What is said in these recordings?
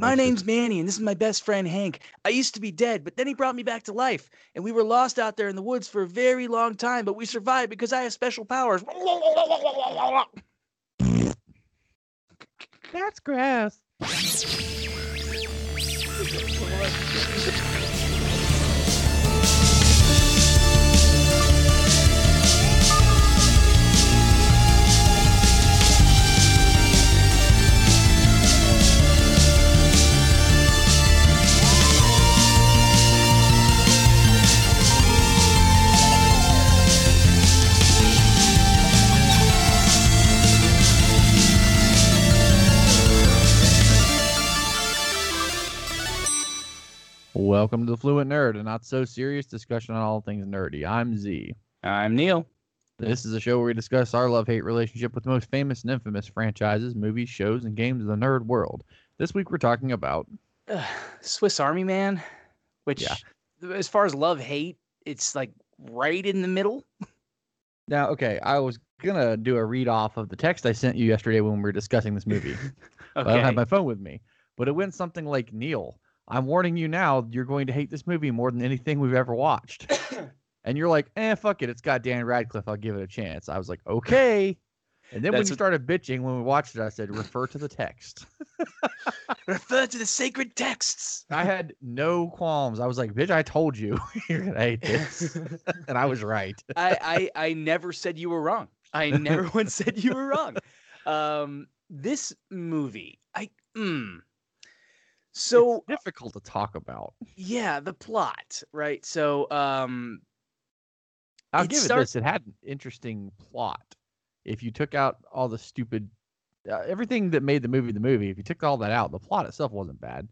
My name's Manny, and this is my best friend Hank. I used to be dead, but then he brought me back to life, and we were lost out there in the woods for a very long time, but we survived because I have special powers. That's gross. Welcome to the Fluent Nerd, a not so serious discussion on all things nerdy. I'm Z. I'm Neil. This is a show where we discuss our love hate relationship with the most famous and infamous franchises, movies, shows, and games of the nerd world. This week we're talking about Swiss Army Man, which, Yeah. as far as love hate, it's like right in the middle. now. Okay, I was gonna do a read off of the text I sent you yesterday when we were discussing this movie. but I don't have my phone with me. But it went something like Neil. I'm warning you now, you're going to hate this movie more than anything we've ever watched. and you're like, eh, fuck it. It's got Dan Radcliffe. I'll give it a chance. I was like, okay. And then when you what- started bitching when we watched it, I said, refer to the text. Refer to the sacred texts. I had no qualms. I was like, bitch, I told you you're going to hate this. and I was right. I, I I never said you were wrong. I never once said you were wrong. Um, this movie, I mm. So it's difficult to talk about. yeah, the plot, right? So um, I'll It give start- it this. It had an interesting plot. If you took out all the stupid, uh, everything that made the movie the movie, if you took all that out, the plot itself wasn't bad.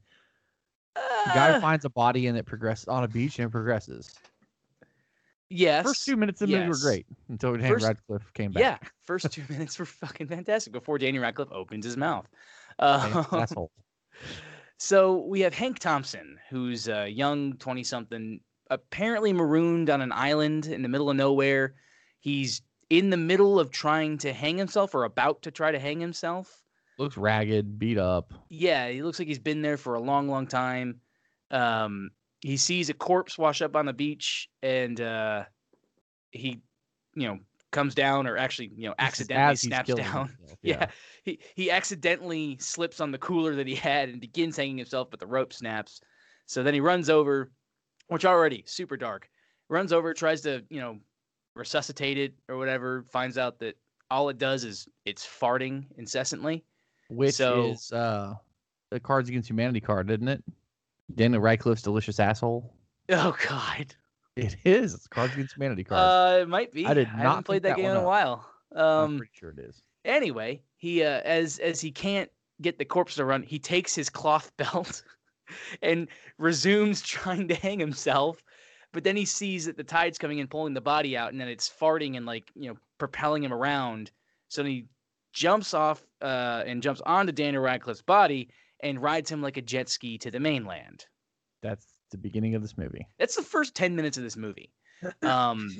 The guy uh, finds a body and it progresses on a beach and it progresses. yes, First two minutes of the movie were great until Dan First- Radcliffe came back. Yeah, first two minutes were fucking fantastic before Danny Radcliffe opens his mouth. Uh, asshole. So we have Hank Thompson, who's a young 20 something, apparently marooned on an island in the middle of nowhere. He's in the middle of trying to hang himself or about to try to hang himself. Looks ragged, beat up. Yeah, he looks like he's been there for a long, long time. Um, he sees a corpse wash up on the beach and uh, he, you know, comes down or actually, you know, accidentally snaps down. himself, Yeah. He he accidentally slips on the cooler that he had and begins hanging himself, but the rope snaps. So then he runs over, which already super dark. Runs over, tries to, you know, resuscitate it or whatever, finds out that all it does is it's farting incessantly. Which So- is uh, the Cards Against Humanity card, isn't it? Daniel Radcliffe's delicious asshole. Oh god. It is. It's Cards Against Humanity card. Uh it might be. I did haven't not played that that game in a while. I'm Um pretty sure it is. anyway, he uh, as as he can't get the corpse to run, he takes his cloth belt and resumes trying to hang himself. But then he sees that the tide's coming in, pulling the body out, and then it's farting and like you know propelling him around. So then he jumps off uh, and jumps onto Daniel Radcliffe's body and rides him like a jet ski to the mainland. That's the beginning of this movie. That's the first ten minutes of this movie. Um,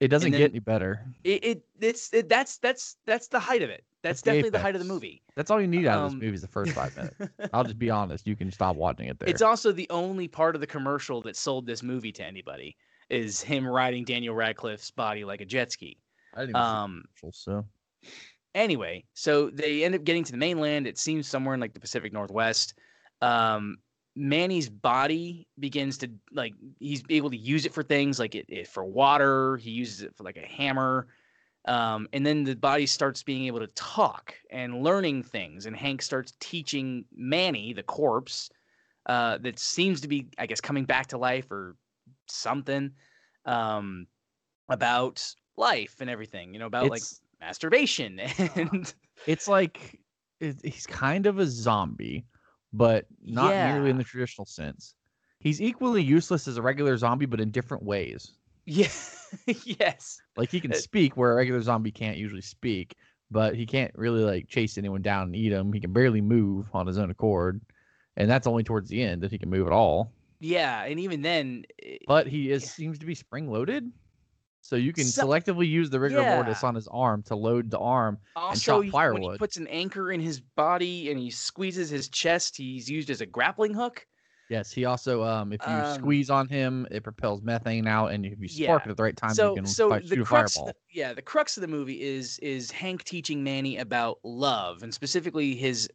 It doesn't get any better. it, it it's it, that's that's that's the height of it. That's That's definitely the height of the movie. That's all you need out of Um, this movie is the first five minutes. I'll just be honest. You can stop watching it there. It's also the only part of the commercial that sold this movie to anybody is him riding Daniel Radcliffe's body like a jet ski. I didn't even see the Um, so anyway, so they end up getting to the mainland. It seems somewhere in like the Pacific Northwest. Um, Manny's body begins to like he's able to use it for things like it, it for water. He uses it for like a hammer. Um, and then the body starts being able to talk and learning things. And Hank starts teaching Manny, the corpse, uh, that seems to be, I guess, coming back to life or something um, about life and everything, you know, about like masturbation and it's like it, he's kind of a zombie, but not nearly in the traditional sense. He's equally useless as a regular zombie, but in different ways. yeah, yes, Like he can Uh, speak where a regular zombie can't usually speak, but he can't really like chase anyone down and eat them. He can barely move on his own accord, and that's only towards the end that he can move at all. yeah, and even then, eh, But he is Yeah. seems to be spring loaded. So you can so, selectively use the rigor yeah. mortis on his arm to load the arm also, and chop firewood. When he puts an anchor in his body and he squeezes his chest, he's used as a grappling hook. Yes, he also um if you um, squeeze on him, it propels methane out, and if you spark yeah. it at the right time, so, you can so the crux, fireball. The, yeah, the crux of the movie is is Hank teaching Manny about love, and specifically his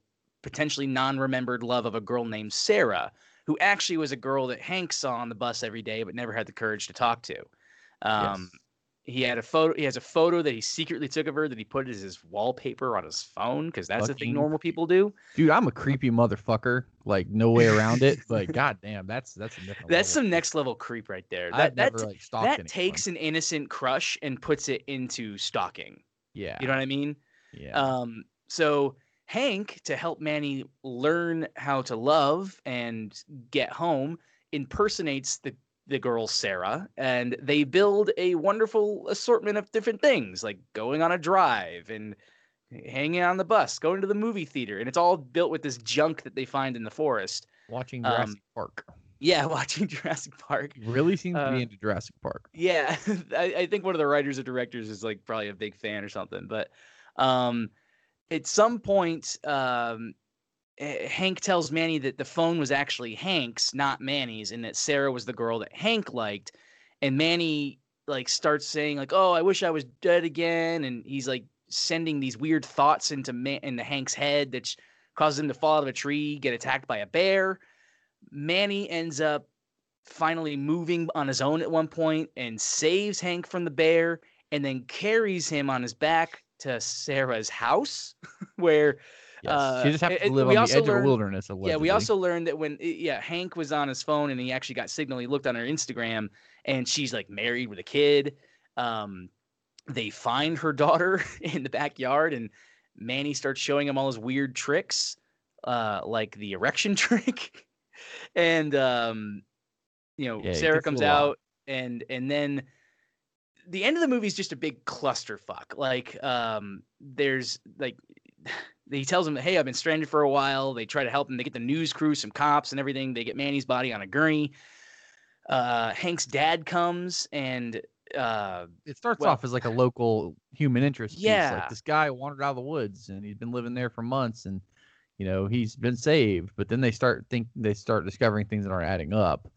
potentially non-remembered love of a girl named Sarah, who actually was a girl that Hank saw on the bus every day, but never had the courage to talk to. Um, yes he had a photo he has a photo that he secretly took of her that he put as his wallpaper on his phone because that's Fucking, the thing normal people do. Dude i'm a creepy motherfucker like no way around it but goddamn that's that's that's some next level creep right there. That that, never, like, that takes an innocent crush and puts it into stalking. Yeah you know what i mean? Yeah. Um so hank to help manny learn how to love and get home impersonates the the girl Sarah, and they build a wonderful assortment of different things, like going on a drive and hanging on the bus, going to the movie theater, and it's all built with this junk that they find in the forest. Watching Jurassic um, Park. Yeah, watching Jurassic Park. Really seems uh, to be uh, into Jurassic Park. Yeah, I, I, think one of the writers or directors is like probably a big fan or something. But um, at some point, um, Eh, Hank tells Manny that the phone was actually Hank's, not Manny's, and that Sarah was the girl that Hank liked. And Manny like starts saying like, "Oh, I wish I was dead again," and he's like sending these weird thoughts into Man- into Hank's head that causes him to fall out of a tree, get attacked by a bear. Manny ends up finally moving on his own at one point and saves Hank from the bear, and then carries him on his back to Sarah's house, where Yes. Uh, she just happened to live on the edge learned, of the wilderness. Allegedly. Yeah, we also learned that when yeah Hank was on his phone and he actually got signal. He looked on her Instagram and she's like married with a kid. Um, they find her daughter in the backyard and Manny starts showing him all his weird tricks, uh, like the erection trick, and um, you know yeah, Sarah comes out and and then the end of the movie is just a big clusterfuck. Like um, there's like he tells him, "Hey, I've been stranded for a while." They try to help him. They get the news crew, some cops, and everything. They get Manny's body on a gurney. Uh, Hank's dad comes, and uh, it starts well, off as like a local human interest. Yeah, piece. like this guy wandered out of the woods, and he's been living there for months, and you know he's been saved. But then they start think they start discovering things that aren't adding up.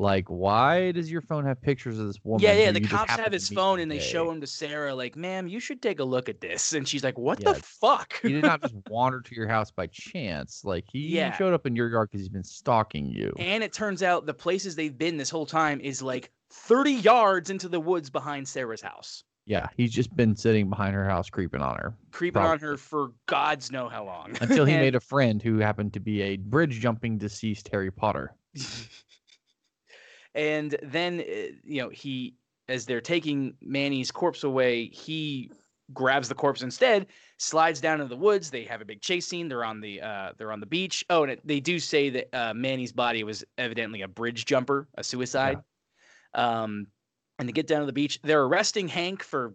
Like, why does your phone have pictures of this woman? Yeah, yeah. The cops have his phone and they show him to Sarah, like, ma'am, you should take a look at this. And she's like, what yeah, the fuck? he did not just wander to your house by chance. Like, he yeah. showed up in your yard because he's been stalking you. And it turns out the places they've been this whole time is like 30 yards into the woods behind Sarah's house. Yeah, he's just been sitting behind her house, creeping on her, creeping probably. on her for gods know how long. Until he and... made a friend who happened to be a bridge jumping deceased Harry Potter. And then, eh, you know, he, as they're taking Manny's corpse away, he grabs the corpse instead, slides down into the woods. They have a big chase scene. They're on the uh, they're on the beach. Oh, and it, they do say that uh, Manny's body was evidently a bridge jumper, a suicide. Yeah. Um, and they get down to the beach. They're arresting Hank for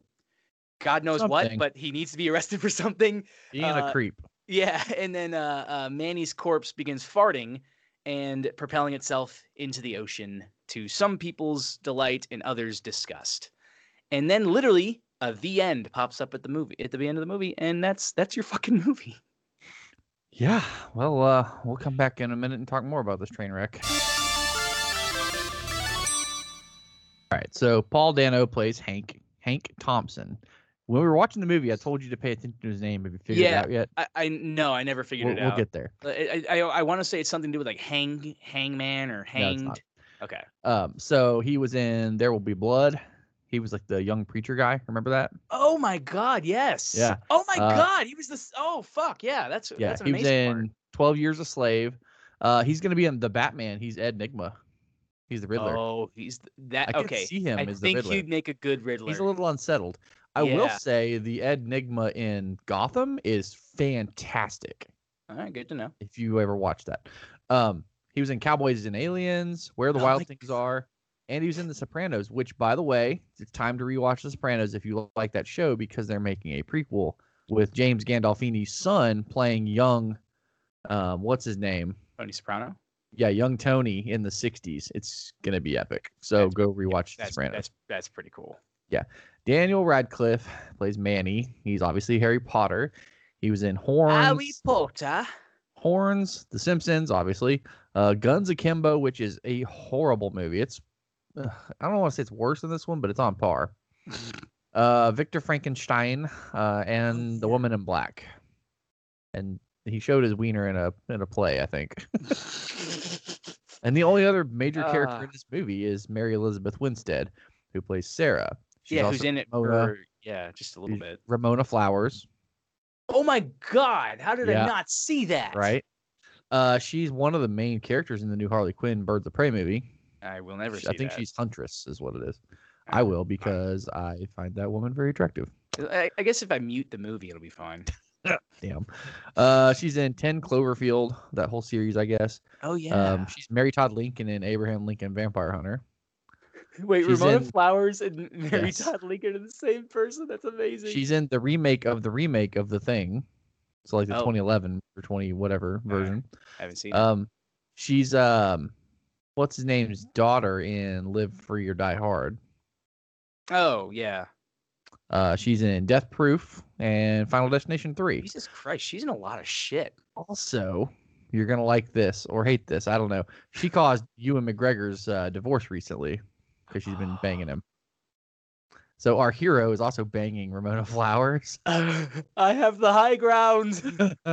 God knows something. what, but he needs to be arrested for something. Being uh, a creep. Yeah, and then uh, uh, Manny's corpse begins farting and propelling itself into the ocean to some people's delight and others' disgust. And then literally uh, the end pops up at the movie at the end of the movie, and that's that's your fucking movie. Yeah, well, uh, we'll come back in a minute and talk more about this train wreck. All right, so Paul Dano plays Hank Hank Thompson. When we were watching the movie, I told you to pay attention to his name. Have you figured yeah, it out yet? I, I no, I never figured we'll, it out. We'll get there. I I, I want to say it's something to do with like hang hangman or hanged. No, Okay. Um, so he was in There Will Be Blood. He was like the young preacher guy. Remember that? Oh my God, yes. Yeah. Oh my uh, God, he was this. Oh fuck, yeah. That's yeah. That's he was in part. Twelve Years a Slave. Uh, he's gonna be in the Batman. He's Ed Nygma. He's the Riddler. Oh, he's that. I okay. see him I think the he'd make a good Riddler. He's a little unsettled. I yeah. will say the Ed Nygma in Gotham is fantastic. All right, good to know. If you ever watch that, um, he was in Cowboys and Aliens, Where the oh Wild Things Are, and he was in The Sopranos. Which, by the way, it's time to rewatch The Sopranos if you like that show because they're making a prequel with James Gandolfini's son playing young. Um, what's his name? Tony Soprano. Yeah, young Tony in the '60s. It's gonna be epic. So that's, go rewatch yeah, The Sopranos. That's that's pretty cool. Yeah. Daniel Radcliffe plays Manny. He's obviously Harry Potter. He was in Horns. Harry Potter. Horns, The Simpsons, obviously. Uh, Guns Akimbo, which is a horrible movie. It's uh, I don't want to say it's worse than this one, but it's on par. Uh, Victor Frankenstein uh, and The Woman in Black, and he showed his wiener in a in a play, I think. and the only other major character Uh. in this movie is Mary Elizabeth Winstead, who plays Sarah. She's yeah, who's in it Ramona, for yeah, just a little bit. Ramona Flowers, Oh my god, how did Yeah. I not see that? right? Uh, she's one of the main characters in the new Harley Quinn Birds of Prey movie. I will never She- I think that. she's Huntress, is what it is. I will because I find that woman very attractive. I, I guess if I mute the movie, it'll be fine. Damn. Uh, she's in 10 Cloverfield, that whole series, I guess. Oh yeah. Um, she's Mary Todd Lincoln in Abraham Lincoln Vampire Hunter. Wait, she's Ramona in- Flowers and Mary Yes. Todd Lincoln are the same person. That's amazing. She's in the remake of the remake of The Thing. So like the Oh. 2011 or 20 whatever version. I haven't seen. it. Um, she's um, what's his name's daughter in Live Free or Die Hard. oh yeah. Uh, she's in Death Proof and Final Destination 3. Jesus Christ, she's in a lot of shit. Also, you're gonna like this or hate this. I don't know. She caused Ewan McGregor's uh, divorce recently because she's been banging him. So our hero is also banging Ramona Flowers. I have the high ground.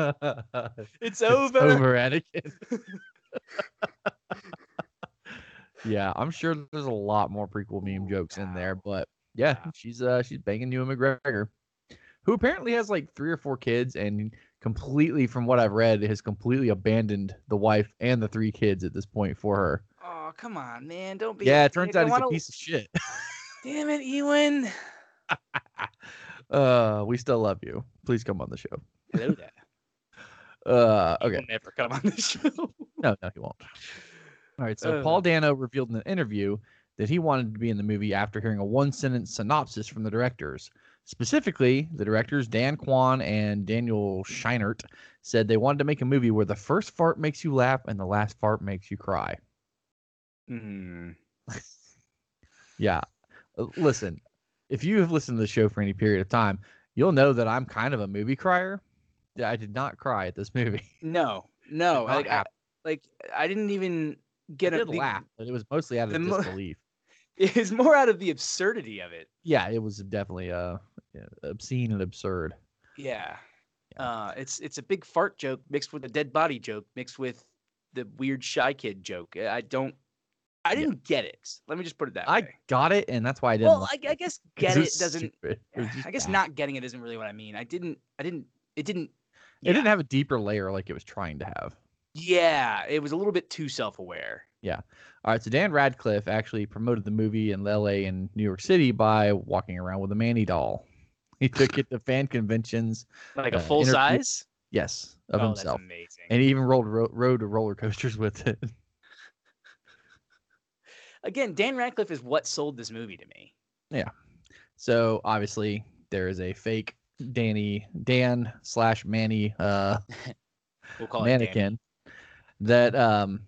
it's It's over. over, Anakin. yeah, I'm sure there's a lot more prequel meme jokes in there, but yeah, she's uh she's banging Ewan McGregor, who apparently has like three or four kids and completely, from what I've read, has completely abandoned the wife and the three kids at this point for her. Oh come on, man! Don't be. Yeah, it turns out he's wanna- a piece of shit. Damn it, Ewan. uh, we still love you. Please come on the show. Hello there. Uh, okay. never come on the show. No, no, he won't. All right. So Uh. Paul Dano revealed in an interview that he wanted to be in the movie after hearing a one sentence synopsis from the directors. Specifically, the directors Dan Kwan and Daniel Scheinert said they wanted to make a movie where the first fart makes you laugh and the last fart makes you cry. Hmm. Yeah. Uh, Listen, if you have listened to the show for any period of time, you'll know that I'm kind of a movie crier. I did not cry at this movie. No, no. Like, I, like I didn't even get a laugh, but it was mostly out of the mo- disbelief. It was more out of the absurdity of it. yeah, it was definitely uh obscene and absurd. Yeah. Yeah. Uh, it's it's a big fart joke mixed with a dead body joke mixed with the weird shy kid joke. I don't. I didn't get it. Let me just put it that I way. I got it, and that's why I didn't. Well, like I, I guess get it it doesn't. It I guess bad. not getting it isn't really what I mean. I didn't. I didn't. It didn't. It didn't have a deeper layer like it was trying to have. Yeah, it was a little bit too self-aware. Yeah. All right, so Dan Radcliffe actually promoted the movie in LA and New York City by walking around with a Manny doll. He took it to fan conventions, Like Uh, a full interview- size yes, of oh, himself, That's amazing. and he even rolled ro- rode roller coasters with it. Again, Dan Radcliffe is what sold this movie to me. Yeah. So obviously there is a fake Danny Dan slash Manny uh, We'll call it mannequin that um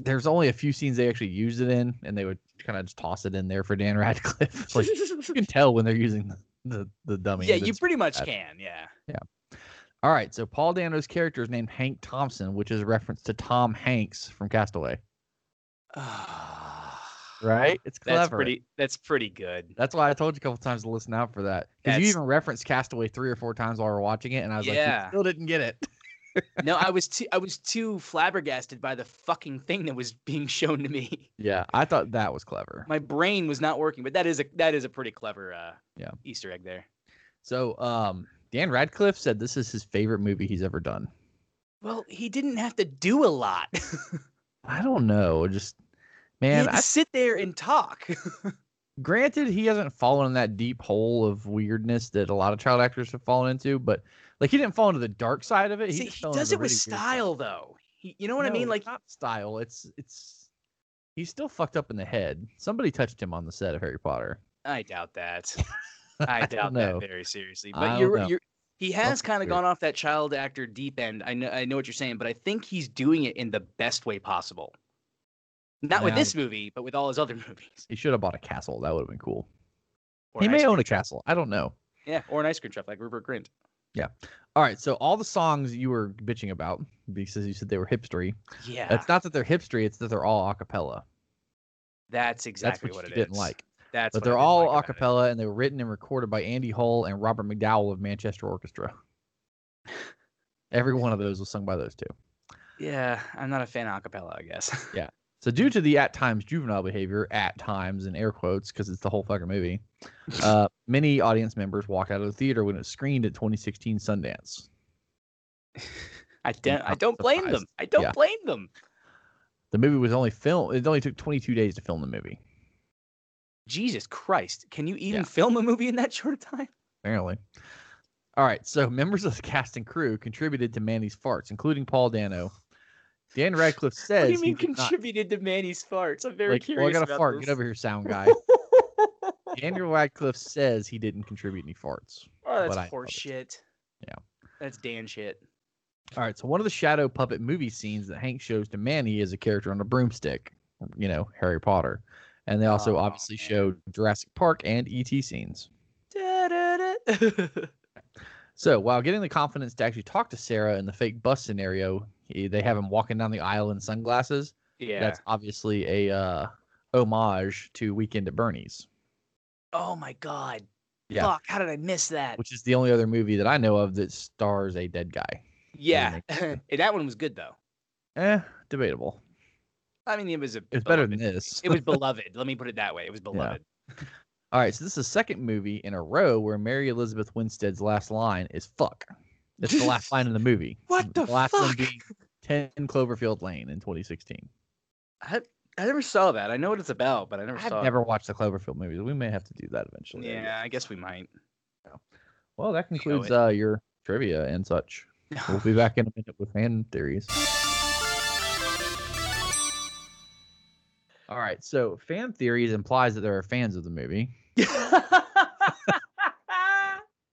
there's only a few scenes they actually used it in and they would kind of just toss it in there for Dan Radcliffe. like you can tell when they're using the the, dummy. yeah, you pretty much bad. can. Yeah. Yeah. All right, so Paul Dano's character is named Hank Thompson, which is a reference to Tom Hanks from Castaway. Right? It's clever. That's pretty. That's pretty good. That's why I told you a couple times to listen out for that. Because you even referenced Castaway three or four times while we are watching it, and I was like, Yeah. you still didn't get it. no, I was too. I was too flabbergasted by the fucking thing that was being shown to me. Yeah, I thought that was clever. My brain was not working, but that is a that is a pretty clever uh, Yeah. Easter egg there. So, um, Dan Radcliffe said this is his favorite movie he's ever done. Well, he didn't have to do a lot. I don't know, just man. I, sit there and talk. granted, he hasn't fallen in that deep hole of weirdness that a lot of child actors have fallen into, but like he didn't fall into the dark side of it. See, just he does it with weird side. style, though. He, you know what I mean? Like, not style. It's it's he's still fucked up in the head. Somebody touched him on the set of Harry Potter. I doubt that. I don't doubt that very seriously. But you're you're he has kind of gone off that child actor deep end. I know I know what you're saying, but I think he's doing it in the best way possible. Not with this movie, but with all his other movies. He should have bought a castle. That would have been cool. Or he may own a truck. castle. I don't know. Yeah, or an ice cream truck like Rupert Grint. Yeah. All right, so all the songs you were bitching about because you said they were hipstery. Yeah, It's not that they're hipstery; it's that they're all a cappella. that's That's exactly what, what, you it didn't is. like. That's but they're all like a cappella, and they were written and recorded by Andy Hull and Robert McDowell of Manchester Orchestra. Every one of those was sung by those two. Yeah, I'm not a fan of acapella, I guess. So, due to the at times juvenile behavior, at times in air quotes, because it's the whole fucking movie, uh, many audience members walked out of the theater when it screened at 2016 Sundance. I don't. I don't blame them. I don't Yeah. blame them. The movie was only filmed; it only took 22 days to film the movie. Jesus Christ, can you even Yeah. film a movie in that short of time? apparently. All right, so members of the cast and crew contributed to Manny's farts, including Paul Dano. Dan Radcliffe says, What do you he mean did not- contributed to Manny's farts? I'm very like, well, I got a fart. this. Get over here, sound guy. Daniel Radcliffe says he didn't contribute any farts. Oh, that's but I horse shit. Yeah. That's Dan shit. All right, so one of the shadow puppet movie scenes that Hank shows to Manny is a character on a broomstick, you know, Harry Potter. And they also Oh, obviously man. showed Jurassic Park and ET scenes. So while getting the confidence to actually talk to Sarah in the fake bus scenario, he, they have him walking down the aisle in sunglasses. yeah. That's obviously a uh, homage to Weekend at Bernie's, Oh my god. Yeah. Fuck, how did I miss that? which is the only other movie that I know of that stars a dead guy. yeah. that one was good though. Eh, debatable. I mean, it was a. It's better than this. it was beloved. Let me put it that way. It was beloved. All right, so this is the second movie in a row where Mary Elizabeth Winstead's last line is "fuck." That's the last line in the movie. What the last one fuck? being 10 Cloverfield Lane in 2016. I, I never saw that. I know what it's about, but I never I've saw. never watched the Cloverfield movies. We may have to do that eventually. Yeah, I guess we might. Well, that concludes uh, your trivia and such. We'll be back in a minute with fan theories. All right, so fan theories implies that there are fans of the movie,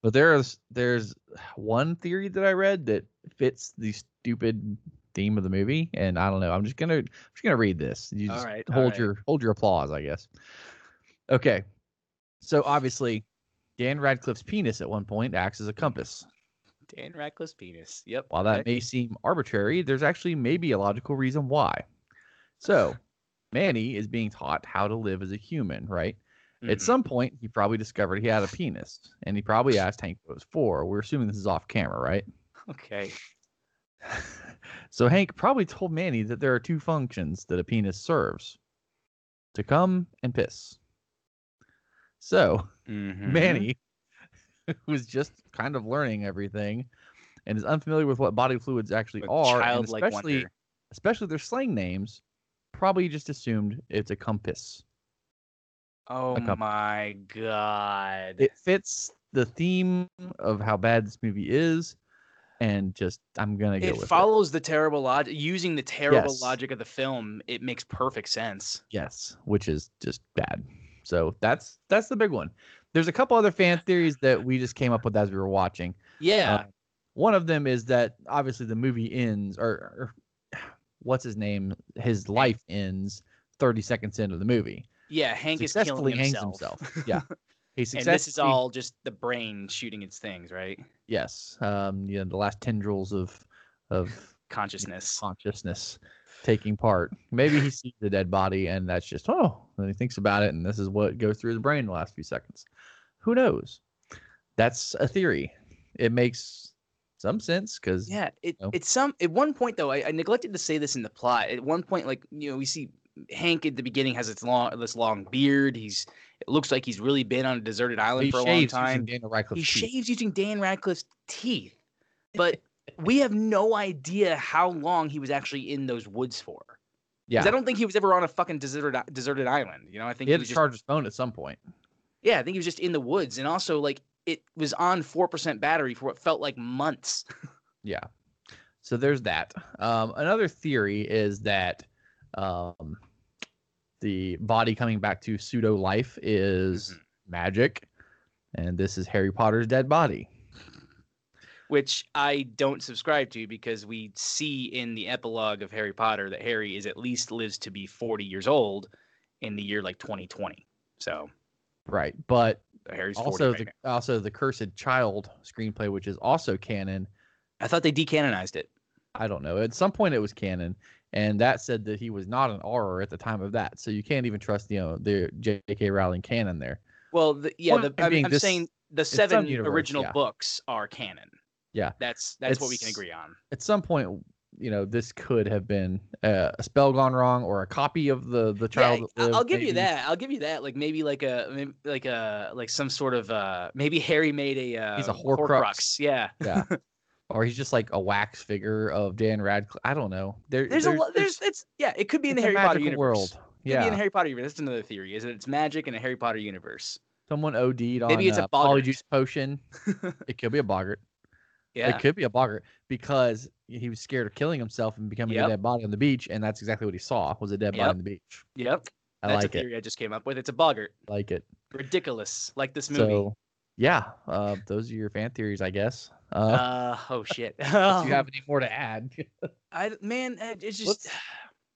but there's there's one theory that I read that fits the stupid theme of the movie, and I don't know. I'm just gonna I'm just gonna read this. You All just right, hold right. your hold your applause, I guess. Okay, so obviously, Dan Radcliffe's penis at one point acts as a compass. Dan Radcliffe's penis. Yep. While that may seem arbitrary, there's actually maybe a logical reason why. So, Manny is being taught how to live as a human, right? At Mhm. some point, he probably discovered he had a penis, and he probably asked Hank what it was for. We're assuming this is off camera, right? Okay. so Hank probably told Manny that there are two functions that a penis serves: to come and piss. So Mhm. Manny, is just kind of learning everything and is unfamiliar with what body fluids actually With are, and especially wonder. especially their slang names, probably just assumed it's a compass. Oh my god. It fits the theme of how bad this movie is, and just I'm gonna go it with follows the terrible logic using the terrible Yes. logic of the film it makes perfect sense. Yes, which is just bad. So that's that's the big one. There's a couple other fan theories that we just came up with as we were watching. yeah Uh, one of them is that obviously the movie ends, or, or what's his name? His life ends 30 seconds into the movie. Yeah hank is killing himself, himself. Yeah. He and this is all just the brain shooting its things right yes, um, yeah, the last tendrils of of consciousness consciousness taking part. Maybe he sees the dead body, and that's just oh, and he thinks about it, and this is what goes through his brain in the last few seconds. Who knows? That's a theory. It makes some sense because yeah it, know? it's some at one point though I, I neglected to say this in the plot at one point like you know we see hank at the beginning has its long this long beard he's it looks like he's really been on a deserted island he for a long time Daniel Radcliffe's he teeth. shaves using Dan Radcliffe's teeth, but we have no idea how long he was actually in those woods for. Yeah, I don't think he was ever on a fucking deserted deserted island. You know, I think he he, had to just, charge his phone at some point. yeah, I think he was just in the woods, and also like it was on four percent battery for what felt like months. Yeah. So there's that. Um, another theory is that um, the body coming back to pseudo life is Mhm. magic, and this is Harry Potter's dead body. Which I don't subscribe to because we see in the epilogue of Harry Potter that Harry is at least lives to be forty years old in the year like 2020. So Right. But Harry's also right the now. also the Cursed Child screenplay, which is also canon. I thought they decanonized it. I don't know. At some point, it was canon, and that said that he was not an Auror at the time of that. So you can't even trust you know the J.K. Rowling canon there. Well, the, yeah, the, I'm, being I'm this- saying the seven universe, original yeah. books are canon. Yeah. That's that's what we can agree on. At some point, you know, this could have been uh, a spell gone wrong or a copy of the the child. yeah, I- I'll lived, give you that. I'll give you that. Like maybe like a maybe like a like some sort of uh maybe Harry made a uh, He's a Horcrux. Yeah. Yeah. or he's just like a wax figure of Dan Radcliffe. I don't know. There, There's a lo- there's it's yeah, it could be in the Harry Potter universe. world. Could be Yeah. in the Harry Potter universe. That's another theory. Is that it's magic in a Harry Potter universe. Someone OD'd on Maybe it's a uh, polyjuice potion. it could be a boggart. Yeah. It could be a boggart because he was scared of killing himself and becoming Yep. a dead body on the beach, and that's exactly what he saw was a dead body on the beach. Yep. I That's like a it. theory I just came up with. It's a boggart. Like it. Ridiculous. Like this movie. So, yeah, uh, those are your fan theories, I guess. Uh, uh oh shit. if you have any more to add, I man, it's just let's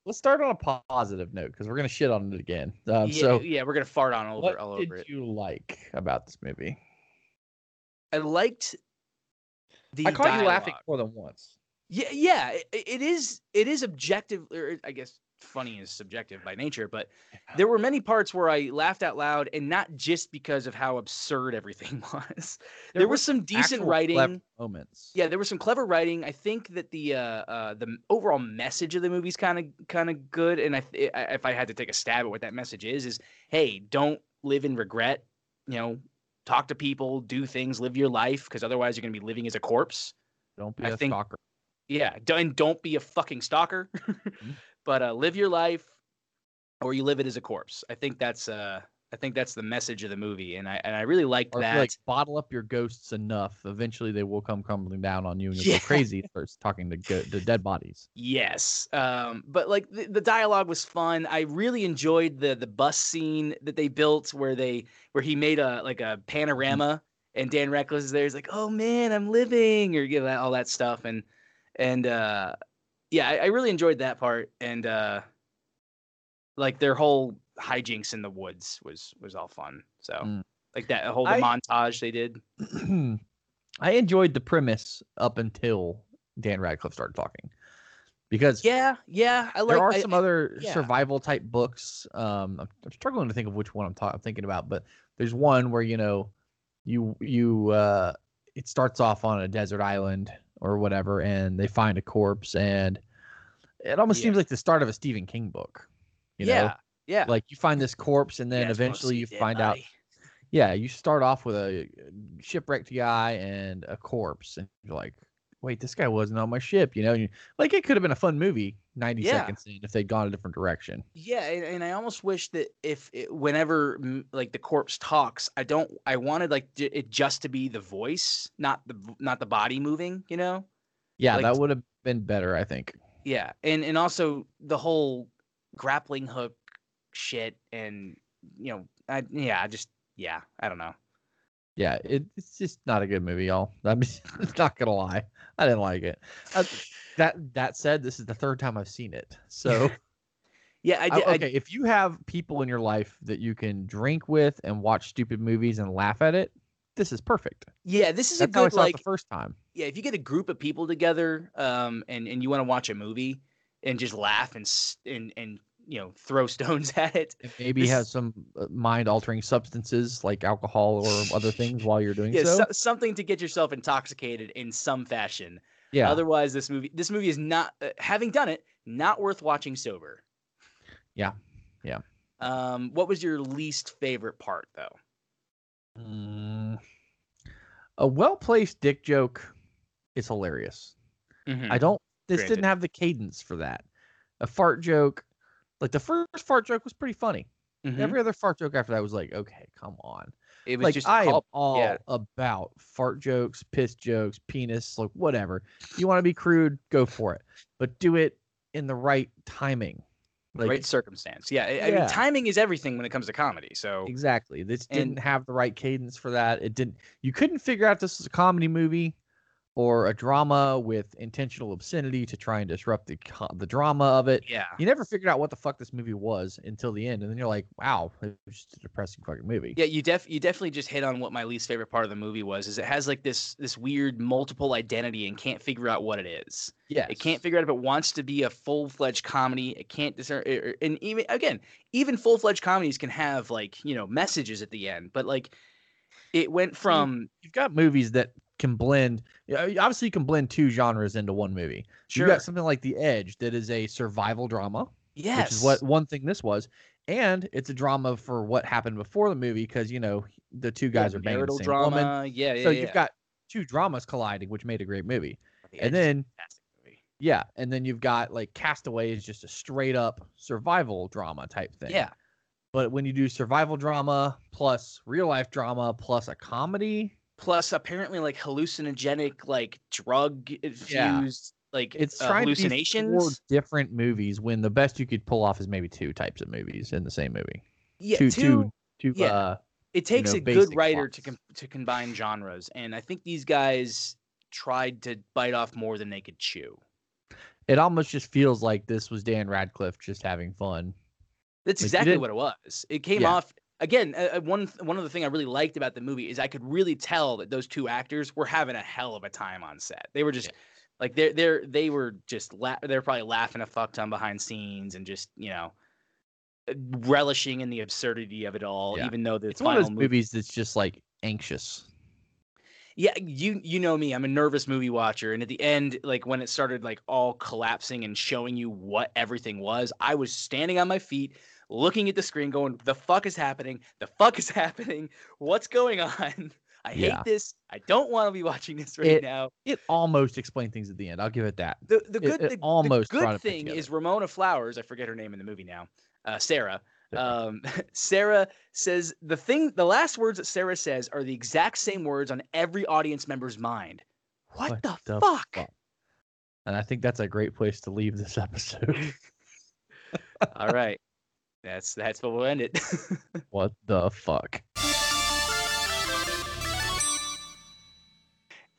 let's start on a positive note because we're gonna shit on it again. Um, yeah, so, yeah, we're gonna fart on all over all did over it. you like about this movie? I liked the I caught you laughing more than once. Yeah, yeah, it, it is. It is objective, or I guess funny is subjective by nature. But there were many parts where I laughed out loud, and not just because of how absurd everything was. There, were was some decent writing. moments. Yeah, there was some clever writing. I think that the uh, uh, the overall message of the movie's kind of kind of good. And I, th- if I had to take a stab at what that message is, is hey, don't live in regret. You know, talk to people, do things, live your life, because otherwise you're gonna be living as a corpse. Don't be I a think- stalker. Yeah, and don't be a fucking stalker, but uh, live your life, or you live it as a corpse. I think that's uh, I think that's the message of the movie, and I and I really liked Or that. like bottle up your ghosts enough, eventually they will come crumbling down on you and you'll Yeah. go crazy. Starts talking to go- to dead bodies. Yes. Um, but like the, the dialogue was fun. I really enjoyed the the bus scene that they built where they where he made a like a panorama and Dan Reckless is there. He's like, "Oh man, I'm living," or you know, all that stuff. And and uh, yeah, I, I really enjoyed that part. And uh, like their whole hijinks in the woods was was all fun. So Mm. like that whole I- montage they did. I enjoyed the premise up until Dan Radcliffe started talking, because Yeah, yeah. I like. there are I- some other yeah. survival type books. Um, I'm, I'm struggling to think of which one I'm, ta- I'm thinking about, but there's one where you know, you you uh, it starts off on a desert island or whatever, and they find a corpse, and it almost Yeah. seems like the start of a Stephen King book. You know, yeah, yeah. like you find this corpse, and then Yeah, eventually you find out yeah, you start off with a shipwrecked guy and a corpse, and you're like, wait, this guy wasn't on my ship, you know? You- like it could have been a fun movie, 90 Yeah. seconds in, if they'd gone a different direction. Yeah, and, and I almost wish that if it, whenever like the corpse talks, I don't. I wanted like it just to be the voice, not the not the body moving. You know? Yeah, Like- that would have been better, I think. Yeah, and and also the whole grappling hook shit, and you know, I yeah, I just yeah, I don't know. Yeah, it, it's just not a good movie, y'all. I'm not gonna lie, I didn't like it. Uh, that that said, this is the third time I've seen it, so Yeah, I I- did. I- okay. if you have people in your life that you can drink with and watch stupid movies and laugh at it, this is perfect. yeah, this is That's a I good like it the first time. yeah. If you get a group of people together, um, and and you want to watch a movie and just laugh and and and you know throw stones at it, maybe This- have some mind altering substances like alcohol or other things while you're doing yeah, so. so, something to get yourself intoxicated in some fashion. yeah. Otherwise, this movie this movie is not uh, having done it not worth watching sober. Yeah. Yeah. Um, what was your least favorite part though? Mm, a well placed dick joke is hilarious. Mhm. I don't. This Granted. didn't have the cadence for that. A fart joke, like the first fart joke was pretty funny. Mhm. Every other fart joke after that was like, okay, come on. It was Like just I am all yeah. about fart jokes, piss jokes, penis, like whatever. You want to be crude, go for it, but do it in the right timing. Like right circumstance. Yeah, I, I mean timing is everything when it comes to comedy. So Exactly. This And- didn't have the right cadence for that. It didn't. You couldn't figure out this was a comedy movie or a drama with intentional obscenity to try and disrupt the the drama of it. Yeah. You never figured out what the fuck this movie was until the end, and then you're like, "Wow, it was just a depressing fucking movie." Yeah, you def you definitely just hit on what my least favorite part of the movie was. Is it has like this this weird multiple identity and can't figure out what it is. Yeah. It can't figure out if it wants to be a full fledged comedy. It can't discern. And even again, even full fledged comedies can have like you know messages at the end, but like it went from you've got movies that can blend obviously you can blend two genres into one movie. Sure. you got something like the edge that is a survival drama yes which is what one thing this was and it's a drama for what happened before the movie because you know the two guys yeah, are banging the same drama woman. yeah, yeah so yeah. you've got two dramas colliding which made a great movie. The and then yeah and then you've got like castaway is just a straight up survival drama type thing. Yeah. But when you do survival drama plus real life drama plus a comedy, plus apparently like hallucinogenic, like drug infused, yeah. like it's uh, trying hallucinations. To be four different movies when the best you could pull off is maybe two types of movies in the same movie. Yeah, two, two, two, yeah. Uh, it takes you know, a good writer plots. to com- to combine genres, and I think these guys tried to bite off more than they could chew. It almost just feels like this was Dan Radcliffe just having fun that's exactly what it was. It came yeah. off again. Uh, one one of the thing I really liked about the movie is I could really tell that those two actors were having a hell of a time on set. They were just yeah. like they're they're they were just la- they're probably laughing a fuck ton behind scenes and just you know uh, relishing in the absurdity of it all. Yeah. Even though the it's one of those movie... movies that's just like anxious. Yeah, you you know me. I'm a nervous movie watcher, and at the end, like when it started like all collapsing and showing you what everything was, I was standing on my feet, looking at the screen, going, "The fuck is happening? The fuck is happening? What's going on?" I hate yeah. this. I don't want to be watching this right it, now. It almost explained things at the end. I'll give it that. The the good it, it the, almost the good thing is Ramona Flowers. I forget her name in the movie now. Uh, Sarah um, Sarah says the thing, the last words that Sarah says are the exact same words on every audience member's mind. What, what the, the fuck? fuck? And I think that's a great place to leave this episode. All right, that's that's what we'll end it. what the fuck?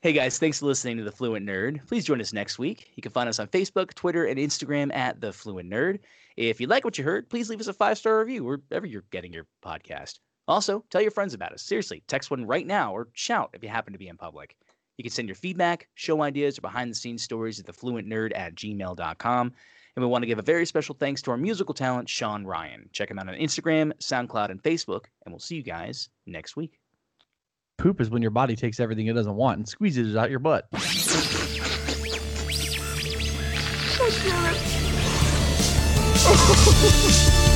Hey guys, thanks for listening to The Fluent Nerd. Please join us next week. You can find us on Facebook, Twitter, and Instagram at The Fluent Nerd. If you like what you heard, please leave us a five star review wherever you're getting your podcast. Also, tell your friends about us. Seriously, text one right now or shout if you happen to be in public. You can send your feedback, show ideas, or behind the scenes stories at thefluentnerd at gmail.com. And we want to give a very special thanks to our musical talent, Sean Ryan. Check him out on Instagram, SoundCloud, and Facebook. And we'll see you guys next week. Poop is when your body takes everything it doesn't want and squeezes it out your butt. Oh,